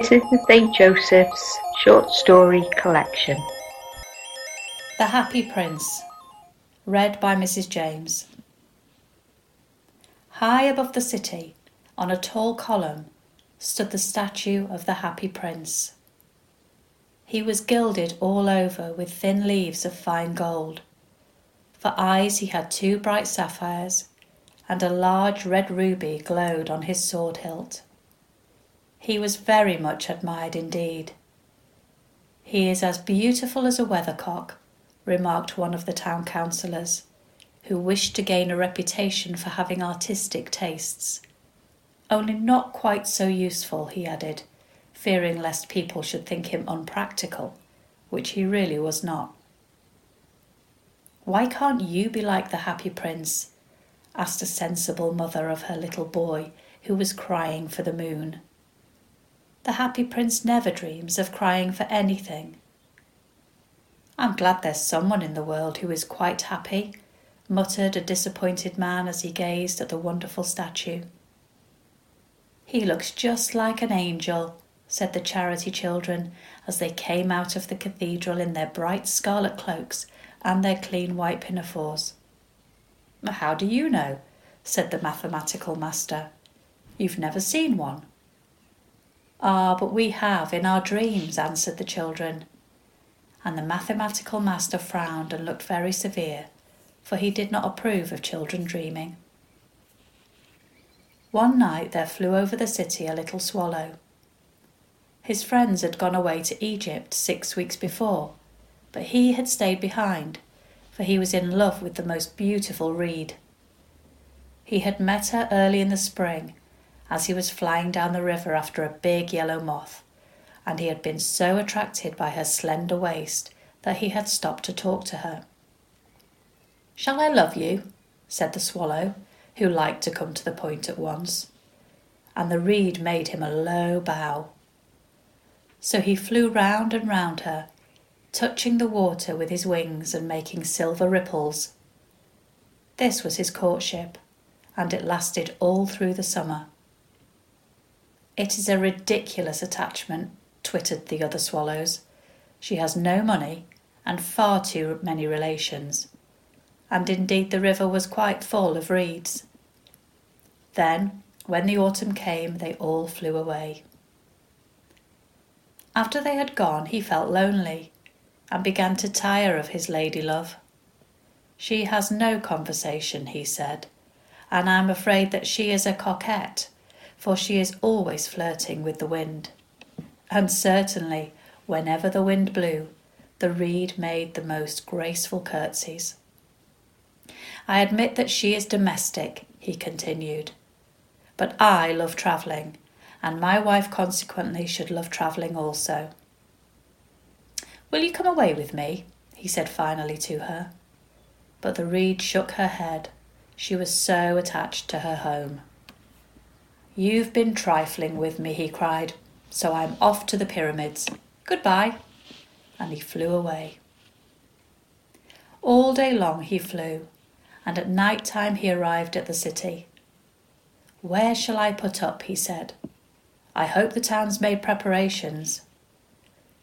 This is the St. Joseph's short story collection. The Happy Prince, read by Mrs. James. High above the city, on a tall column, stood the statue of the Happy Prince. He was gilded all over with thin leaves of fine gold. For eyes, he had two bright sapphires, and a large red ruby glowed on his sword hilt. He was very much admired indeed. He is as beautiful as a weathercock, remarked one of the town councillors, who wished to gain a reputation for having artistic tastes. Only not quite so useful, he added, fearing lest people should think him unpractical, which he really was not. Why can't you be like the happy prince? asked a sensible mother of her little boy who was crying for the moon. The happy prince never dreams of crying for anything. I'm glad there's someone in the world who is quite happy, muttered a disappointed man as he gazed at the wonderful statue. He looks just like an angel, said the charity children as they came out of the cathedral in their bright scarlet cloaks and their clean white pinafores. How do you know? said the mathematical master. You've never seen one. Ah, but we have in our dreams, answered the children. And the mathematical master frowned and looked very severe, for he did not approve of children dreaming. One night there flew over the city a little swallow. His friends had gone away to Egypt six weeks before, but he had stayed behind, for he was in love with the most beautiful reed. He had met her early in the spring as he was flying down the river after a big yellow moth, and he had been so attracted by her slender waist that he had stopped to talk to her. Shall I love you? said the swallow, who liked to come to the point at once. And the reed made him a low bow. So he flew round and round her, touching the water with his wings and making silver ripples. This was his courtship, and it lasted all through the summer. It is a ridiculous attachment, twittered the other swallows. She has no money and far too many relations. And indeed, the river was quite full of reeds. Then, when the autumn came, they all flew away. After they had gone, he felt lonely and began to tire of his lady love. She has no conversation, he said, and I am afraid that she is a coquette for she is always flirting with the wind. And certainly, whenever the wind blew, the reed made the most graceful curtsies. I admit that she is domestic, he continued, but I love travelling, and my wife consequently should love travelling also. Will you come away with me? he said finally to her. But the reed shook her head. She was so attached to her home. You've been trifling with me, he cried, so I'm off to the pyramids. Goodbye. And he flew away. All day long he flew, and at night time he arrived at the city. Where shall I put up? he said. I hope the town's made preparations.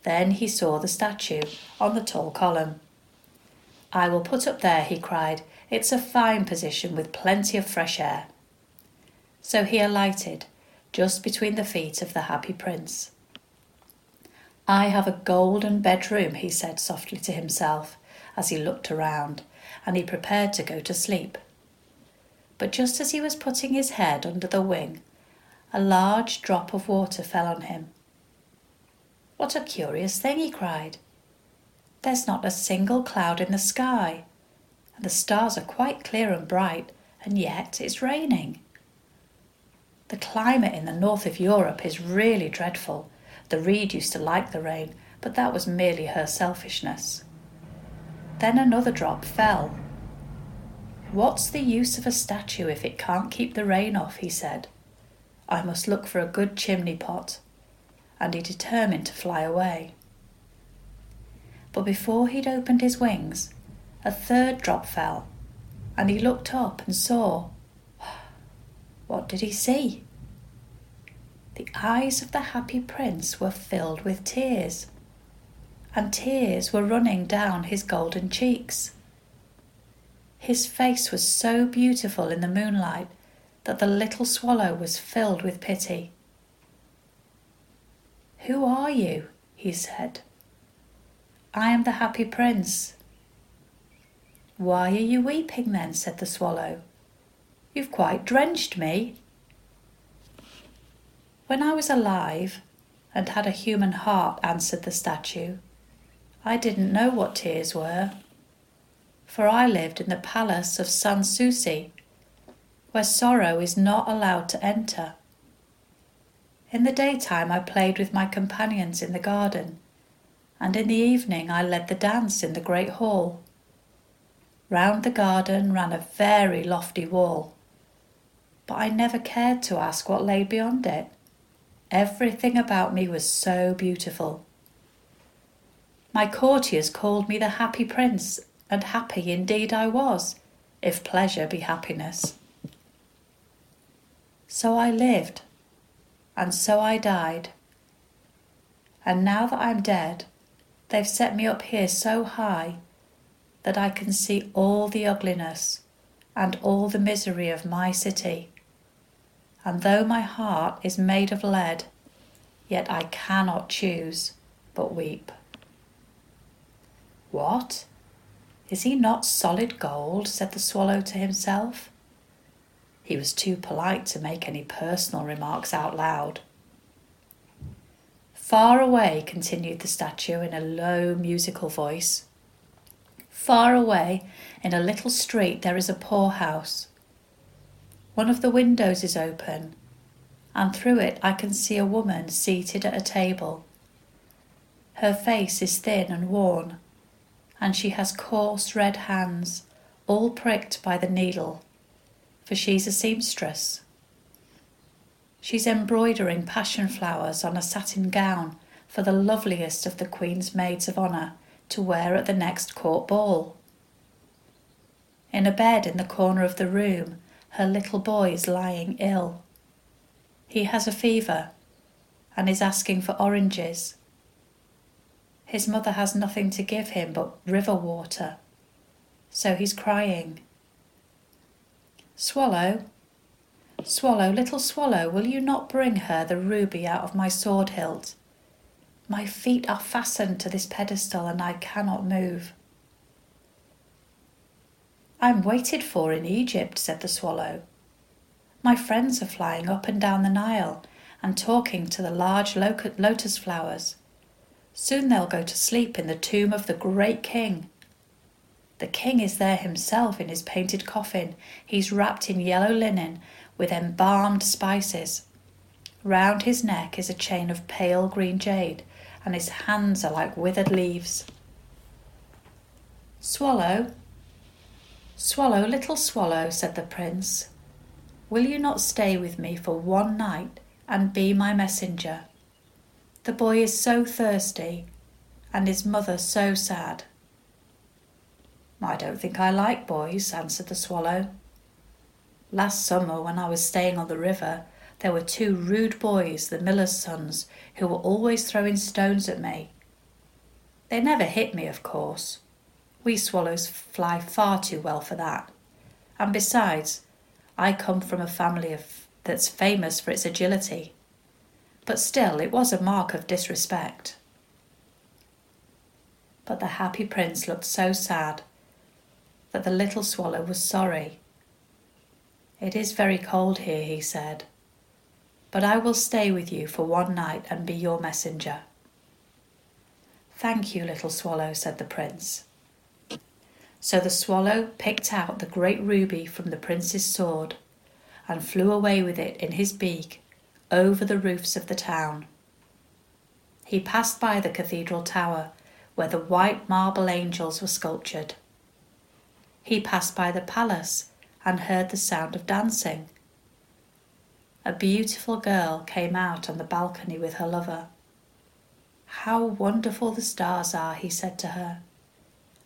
Then he saw the statue on the tall column. I will put up there, he cried. It's a fine position with plenty of fresh air so he alighted just between the feet of the happy prince. I have a golden bedroom, he said softly to himself as he looked around, and he prepared to go to sleep. But just as he was putting his head under the wing, a large drop of water fell on him. What a curious thing, he cried. There's not a single cloud in the sky, and the stars are quite clear and bright, and yet it's raining. The climate in the north of Europe is really dreadful. The reed used to like the rain, but that was merely her selfishness. Then another drop fell. What's the use of a statue if it can't keep the rain off? he said. I must look for a good chimney pot. And he determined to fly away. But before he'd opened his wings, a third drop fell, and he looked up and saw what did he see? The eyes of the happy prince were filled with tears, and tears were running down his golden cheeks. His face was so beautiful in the moonlight that the little swallow was filled with pity. Who are you? he said. I am the happy prince. Why are you weeping then? said the swallow. You've quite drenched me. When I was alive and had a human heart, answered the statue, I didn't know what tears were. For I lived in the palace of Sans Souci, where sorrow is not allowed to enter. In the daytime, I played with my companions in the garden, and in the evening, I led the dance in the great hall. Round the garden ran a very lofty wall, but I never cared to ask what lay beyond it. Everything about me was so beautiful. My courtiers called me the happy prince, and happy indeed I was, if pleasure be happiness. So I lived, and so I died. And now that I'm dead, they've set me up here so high that I can see all the ugliness and all the misery of my city. And though my heart is made of lead, yet I cannot choose but weep. What? Is he not solid gold? said the swallow to himself. He was too polite to make any personal remarks out loud. Far away, continued the statue in a low musical voice, far away in a little street there is a poorhouse. One of the windows is open, and through it I can see a woman seated at a table. Her face is thin and worn, and she has coarse red hands, all pricked by the needle, for she's a seamstress. She's embroidering passion flowers on a satin gown for the loveliest of the Queen's maids of honour to wear at the next court ball. In a bed in the corner of the room, her little boy is lying ill. He has a fever and is asking for oranges. His mother has nothing to give him but river water, so he's crying. Swallow, swallow, little swallow, will you not bring her the ruby out of my sword hilt? My feet are fastened to this pedestal and I cannot move. I'm waited for in Egypt, said the swallow. My friends are flying up and down the Nile and talking to the large lotus flowers. Soon they'll go to sleep in the tomb of the great king. The king is there himself in his painted coffin. He's wrapped in yellow linen with embalmed spices. Round his neck is a chain of pale green jade, and his hands are like withered leaves. Swallow, swallow, little swallow, said the prince, will you not stay with me for one night and be my messenger? The boy is so thirsty, and his mother so sad. I don't think I like boys, answered the swallow. Last summer, when I was staying on the river, there were two rude boys, the miller's sons, who were always throwing stones at me. They never hit me, of course. We swallows fly far too well for that. And besides, I come from a family of, that's famous for its agility. But still, it was a mark of disrespect. But the happy prince looked so sad that the little swallow was sorry. It is very cold here, he said but I will stay with you for one night and be your messenger. Thank you, little swallow, said the prince. So the swallow picked out the great ruby from the prince's sword and flew away with it in his beak over the roofs of the town. He passed by the cathedral tower where the white marble angels were sculptured. He passed by the palace and heard the sound of dancing a beautiful girl came out on the balcony with her lover. How wonderful the stars are, he said to her,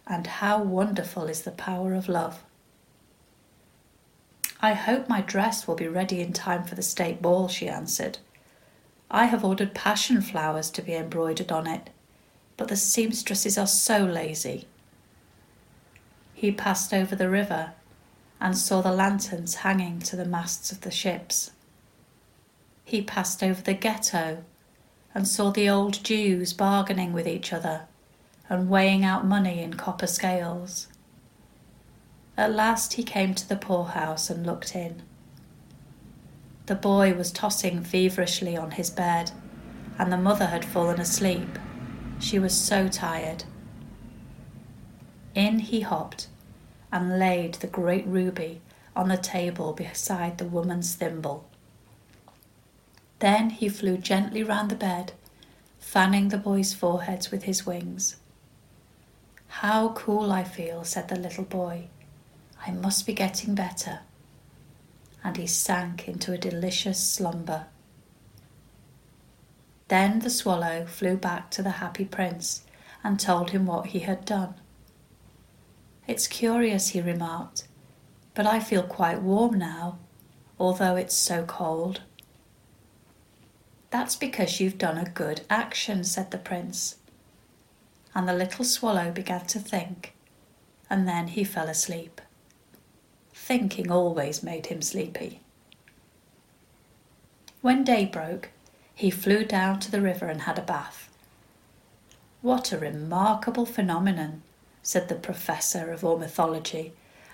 and how wonderful is the power of love. I hope my dress will be ready in time for the state ball, she answered. I have ordered passion flowers to be embroidered on it, but the seamstresses are so lazy. He passed over the river and saw the lanterns hanging to the masts of the ships. He passed over the ghetto and saw the old Jews bargaining with each other and weighing out money in copper scales. At last he came to the poorhouse and looked in. The boy was tossing feverishly on his bed, and the mother had fallen asleep. She was so tired. In he hopped and laid the great ruby on the table beside the woman's thimble. Then he flew gently round the bed, fanning the boys' foreheads with his wings. How cool I feel, said the little boy. I must be getting better. And he sank into a delicious slumber. Then the swallow flew back to the happy prince and told him what he had done. It's curious, he remarked, but I feel quite warm now, although it's so cold. That's because you've done a good action, said the prince. And the little swallow began to think, and then he fell asleep. Thinking always made him sleepy. When day broke, he flew down to the river and had a bath. What a remarkable phenomenon, said the professor of ornithology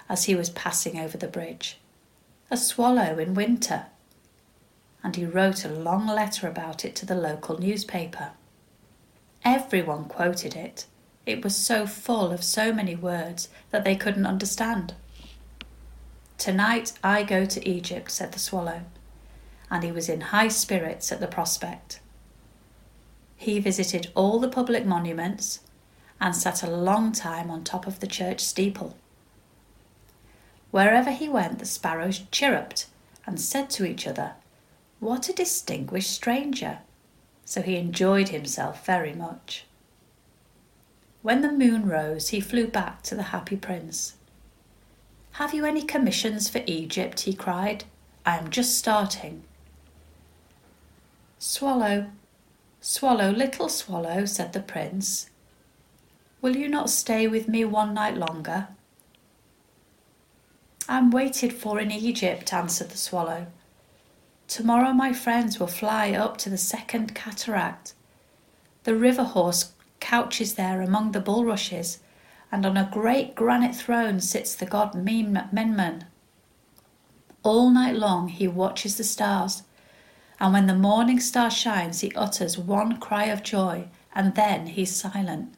as he was passing over the bridge. A swallow in winter. And he wrote a long letter about it to the local newspaper. Everyone quoted it. It was so full of so many words that they couldn't understand. Tonight I go to Egypt, said the swallow, and he was in high spirits at the prospect. He visited all the public monuments and sat a long time on top of the church steeple. Wherever he went, the sparrows chirruped and said to each other, What a distinguished stranger! So he enjoyed himself very much. When the moon rose, he flew back to the happy prince. Have you any commissions for Egypt? he cried. I am just starting. Swallow, swallow, little swallow, said the prince. Will you not stay with me one night longer? I'm waited for in Egypt, answered the swallow. Tomorrow my friends will fly up to the second cataract. The river horse couches there among the bulrushes and on a great granite throne sits the god Memnon. All night long he watches the stars, and when the morning star shines, he utters one cry of joy, and then he's silent.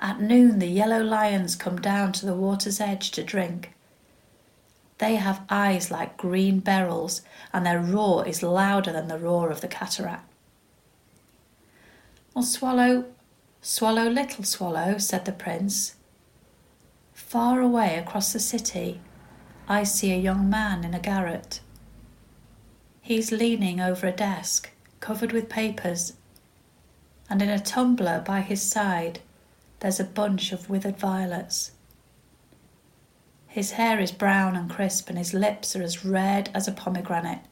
At noon, the yellow lions come down to the water's edge to drink. They have eyes like green beryls, and their roar is louder than the roar of the cataract. Well, swallow, Swallow, little swallow, said the prince. Far away across the city, I see a young man in a garret. He's leaning over a desk covered with papers, and in a tumbler by his side there's a bunch of withered violets. His hair is brown and crisp, and his lips are as red as a pomegranate,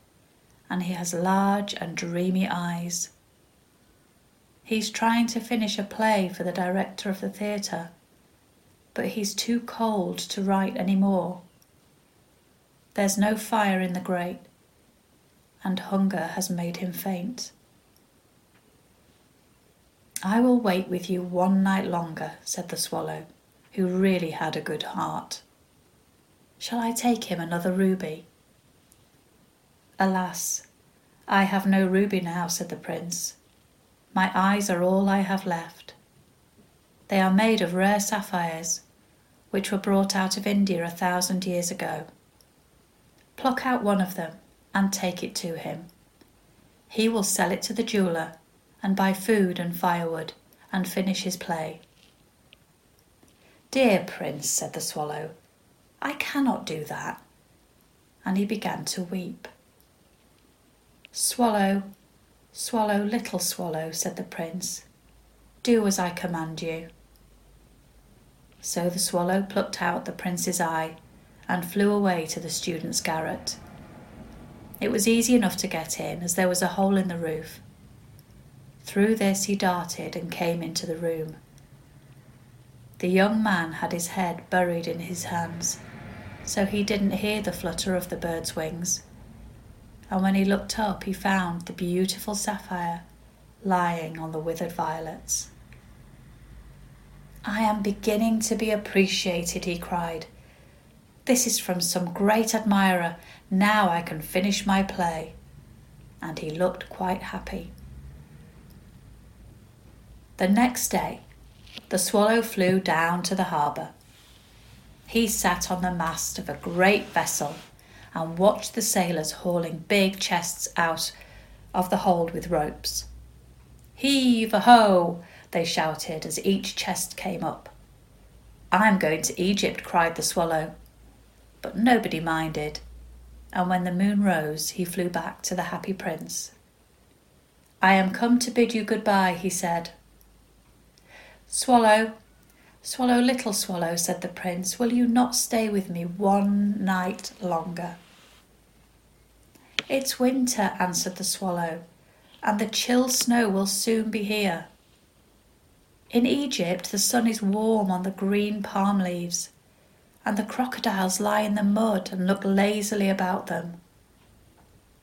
and he has large and dreamy eyes. He's trying to finish a play for the director of the theatre, but he's too cold to write any more. There's no fire in the grate, and hunger has made him faint. I will wait with you one night longer, said the swallow, who really had a good heart. Shall I take him another ruby? Alas, I have no ruby now, said the prince. My eyes are all I have left. They are made of rare sapphires, which were brought out of India a thousand years ago. Pluck out one of them and take it to him. He will sell it to the jeweller and buy food and firewood and finish his play. Dear prince, said the swallow, I cannot do that. And he began to weep. Swallow, Swallow, little swallow, said the prince, do as I command you. So the swallow plucked out the prince's eye and flew away to the student's garret. It was easy enough to get in, as there was a hole in the roof. Through this he darted and came into the room. The young man had his head buried in his hands, so he didn't hear the flutter of the bird's wings. And when he looked up, he found the beautiful sapphire lying on the withered violets. I am beginning to be appreciated, he cried. This is from some great admirer. Now I can finish my play. And he looked quite happy. The next day, the swallow flew down to the harbour. He sat on the mast of a great vessel and watched the sailors hauling big chests out of the hold with ropes. Heave a ho! they shouted as each chest came up. I'm going to Egypt, cried the swallow. But nobody minded, and when the moon rose, he flew back to the happy prince. I am come to bid you good-bye, he said. Swallow, swallow, little swallow, said the prince, will you not stay with me one night longer? It's winter, answered the swallow, and the chill snow will soon be here. In Egypt, the sun is warm on the green palm leaves, and the crocodiles lie in the mud and look lazily about them.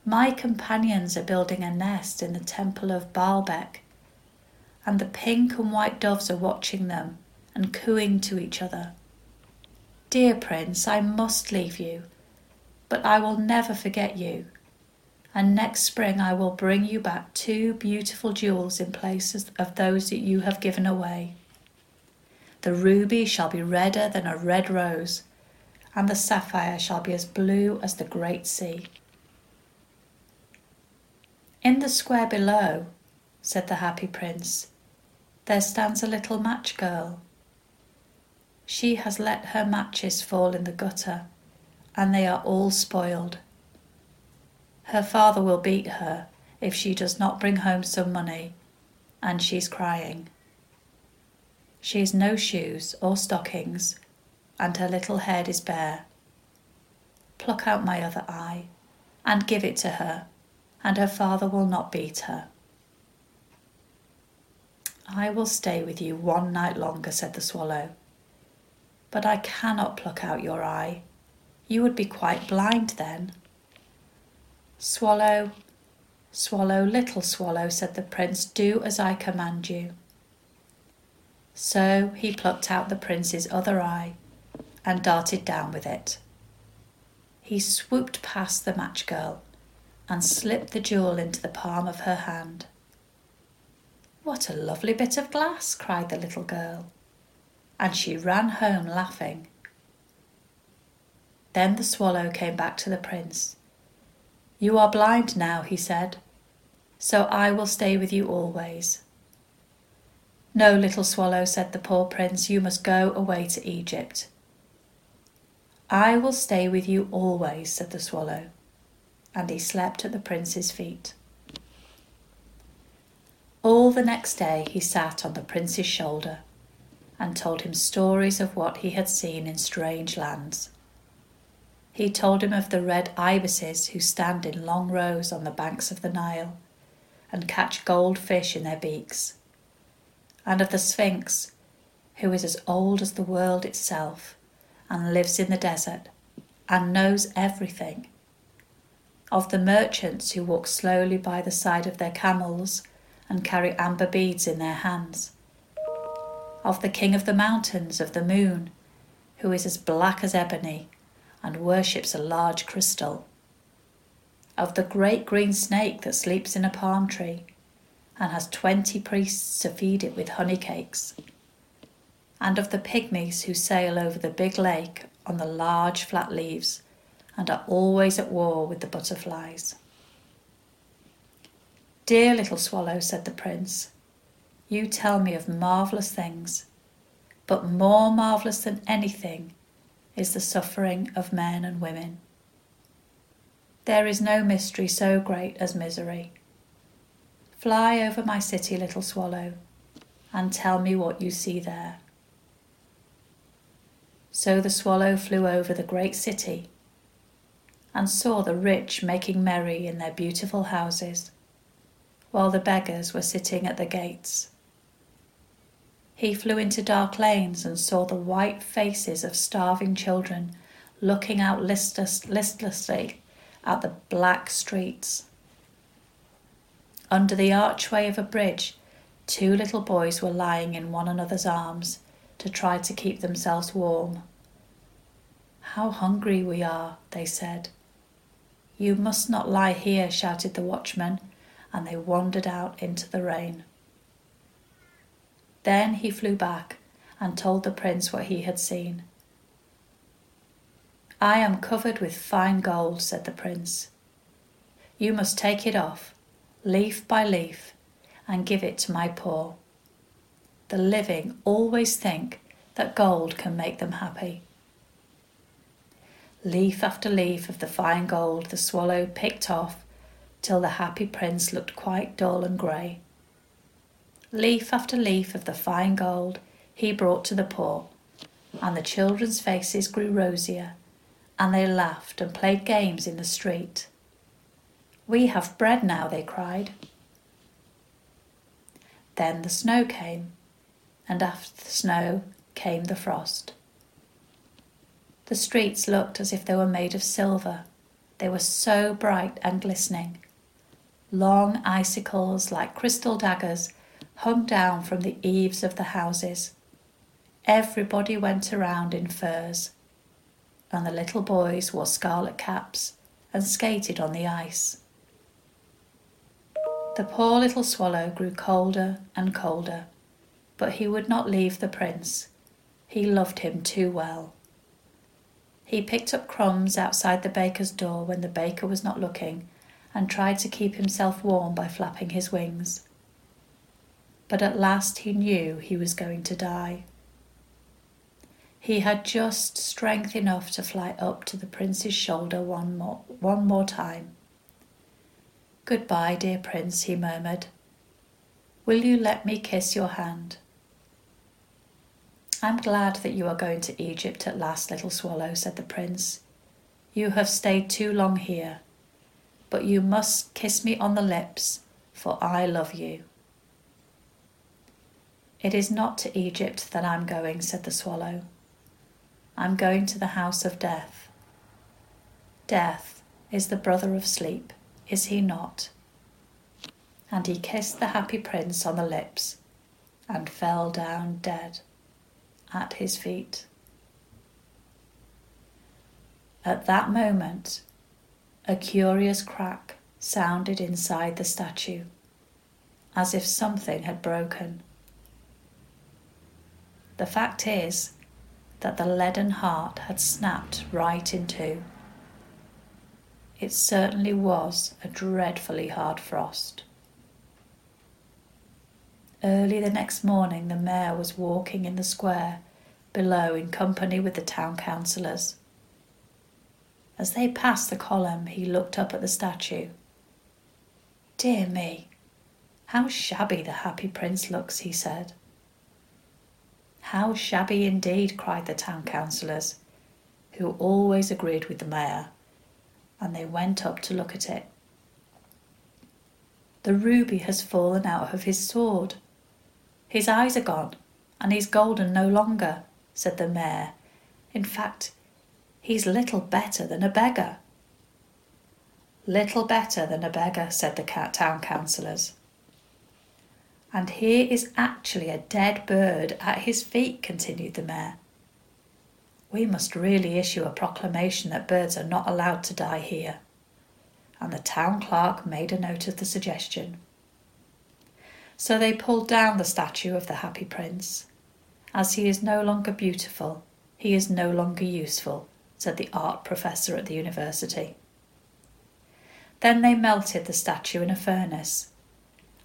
My companions are building a nest in the temple of Baalbek, and the pink and white doves are watching them and cooing to each other. Dear Prince, I must leave you, but I will never forget you. And next spring I will bring you back two beautiful jewels in place of those that you have given away. The ruby shall be redder than a red rose, and the sapphire shall be as blue as the great sea. In the square below, said the happy prince, there stands a little match girl. She has let her matches fall in the gutter, and they are all spoiled. Her father will beat her if she does not bring home some money, and she's crying. She has no shoes or stockings, and her little head is bare. Pluck out my other eye, and give it to her, and her father will not beat her. I will stay with you one night longer, said the swallow. But I cannot pluck out your eye. You would be quite blind then. Swallow, swallow, little swallow, said the prince, do as I command you. So he plucked out the prince's other eye and darted down with it. He swooped past the match girl and slipped the jewel into the palm of her hand. What a lovely bit of glass, cried the little girl. And she ran home laughing. Then the swallow came back to the prince. You are blind now, he said, so I will stay with you always. No, little swallow, said the poor prince, you must go away to Egypt. I will stay with you always, said the swallow, and he slept at the prince's feet. All the next day he sat on the prince's shoulder and told him stories of what he had seen in strange lands. He told him of the red ibises who stand in long rows on the banks of the Nile and catch gold fish in their beaks, and of the Sphinx, who is as old as the world itself and lives in the desert and knows everything, of the merchants who walk slowly by the side of their camels and carry amber beads in their hands. Of the king of the mountains, of the moon, who is as black as ebony and worships a large crystal. Of the great green snake that sleeps in a palm tree and has twenty priests to feed it with honey cakes. And of the pygmies who sail over the big lake on the large flat leaves and are always at war with the butterflies. Dear little swallow, said the prince, you tell me of marvellous things, but more marvellous than anything is the suffering of men and women. There is no mystery so great as misery. Fly over my city, little swallow, and tell me what you see there. So the swallow flew over the great city, and saw the rich making merry in their beautiful houses, while the beggars were sitting at the gates. He flew into dark lanes and saw the white faces of starving children looking out listless, listlessly at the black streets. Under the archway of a bridge, two little boys were lying in one another's arms to try to keep themselves warm. How hungry we are, they said. You must not lie here, shouted the watchman, and they wandered out into the rain. Then he flew back and told the prince what he had seen. I am covered with fine gold, said the prince. You must take it off, leaf by leaf, and give it to my poor. The living always think that gold can make them happy. Leaf after leaf of the fine gold the swallow picked off till the happy prince looked quite dull and grey. Leaf after leaf of the fine gold he brought to the poor, and the children's faces grew rosier and they laughed and played games in the street. We have bread now, they cried. Then the snow came, and after the snow came the frost. The streets looked as if they were made of silver. They were so bright and glistening. Long icicles, like crystal daggers, hung down from the eaves of the houses. Everybody went around in furs and the little boys wore scarlet caps and skated on the ice. The poor little swallow grew colder and colder, but he would not leave the prince. He loved him too well. He picked up crumbs outside the baker's door when the baker was not looking and tried to keep himself warm by flapping his wings. But at last he knew he was going to die. He had just strength enough to fly up to the prince's shoulder one more, one more time. Goodbye, dear prince, he murmured. Will you let me kiss your hand? I'm glad that you are going to Egypt at last, little swallow, said the prince. You have stayed too long here, but you must kiss me on the lips, for I love you. It is not to Egypt that I'm going, said the swallow. I'm going to the house of death. Death is the brother of sleep, is he not? And he kissed the happy prince on the lips and fell down dead at his feet. At that moment, a curious crack sounded inside the statue, as if something had broken. The fact is, that the leaden heart had snapped right in two. It certainly was a dreadfully hard frost. Early the next morning, the mayor was walking in the square below in company with the town councillors. As they passed the column, he looked up at the statue. Dear me, how shabby the happy prince looks, he said. How shabby indeed, cried the town councillors, who always agreed with the mayor, and they went up to look at it. The ruby has fallen out of his sword. His eyes are gone, and he's golden no longer, said the mayor. In fact, he's little better than a beggar. Little better than a beggar, said the town councillors. And here is actually a dead bird at his feet, continued the mayor. We must really issue a proclamation that birds are not allowed to die here. And the town clerk made a note of the suggestion. So they pulled down the statue of the happy prince. As he is no longer beautiful, he is no longer useful, said the art professor at the university. Then they melted the statue in a furnace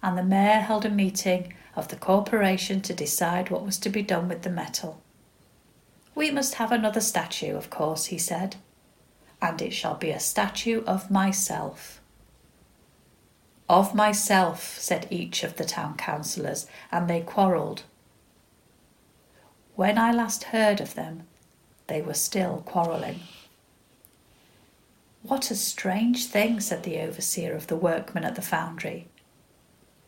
and the mayor held a meeting of the corporation to decide what was to be done with the metal. We must have another statue, of course, he said, and it shall be a statue of myself. Of myself, said each of the town councillors, and they quarrelled. When I last heard of them, they were still quarrelling. What a strange thing, said the overseer of the workmen at the foundry.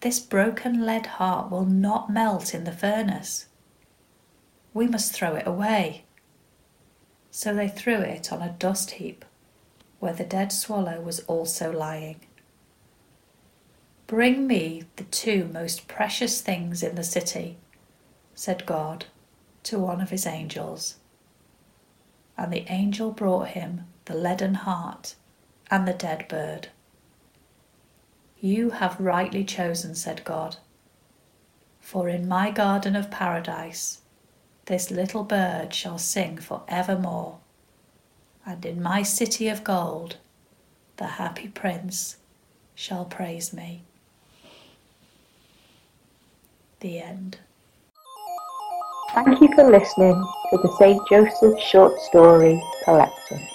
This broken lead heart will not melt in the furnace. We must throw it away. So they threw it on a dust heap where the dead swallow was also lying. Bring me the two most precious things in the city, said God to one of his angels. And the angel brought him the leaden heart and the dead bird. You have rightly chosen, said God, for in my garden of paradise this little bird shall sing for evermore, and in my city of gold the happy prince shall praise me. The end. Thank you for listening to the St. Joseph Short Story Collection.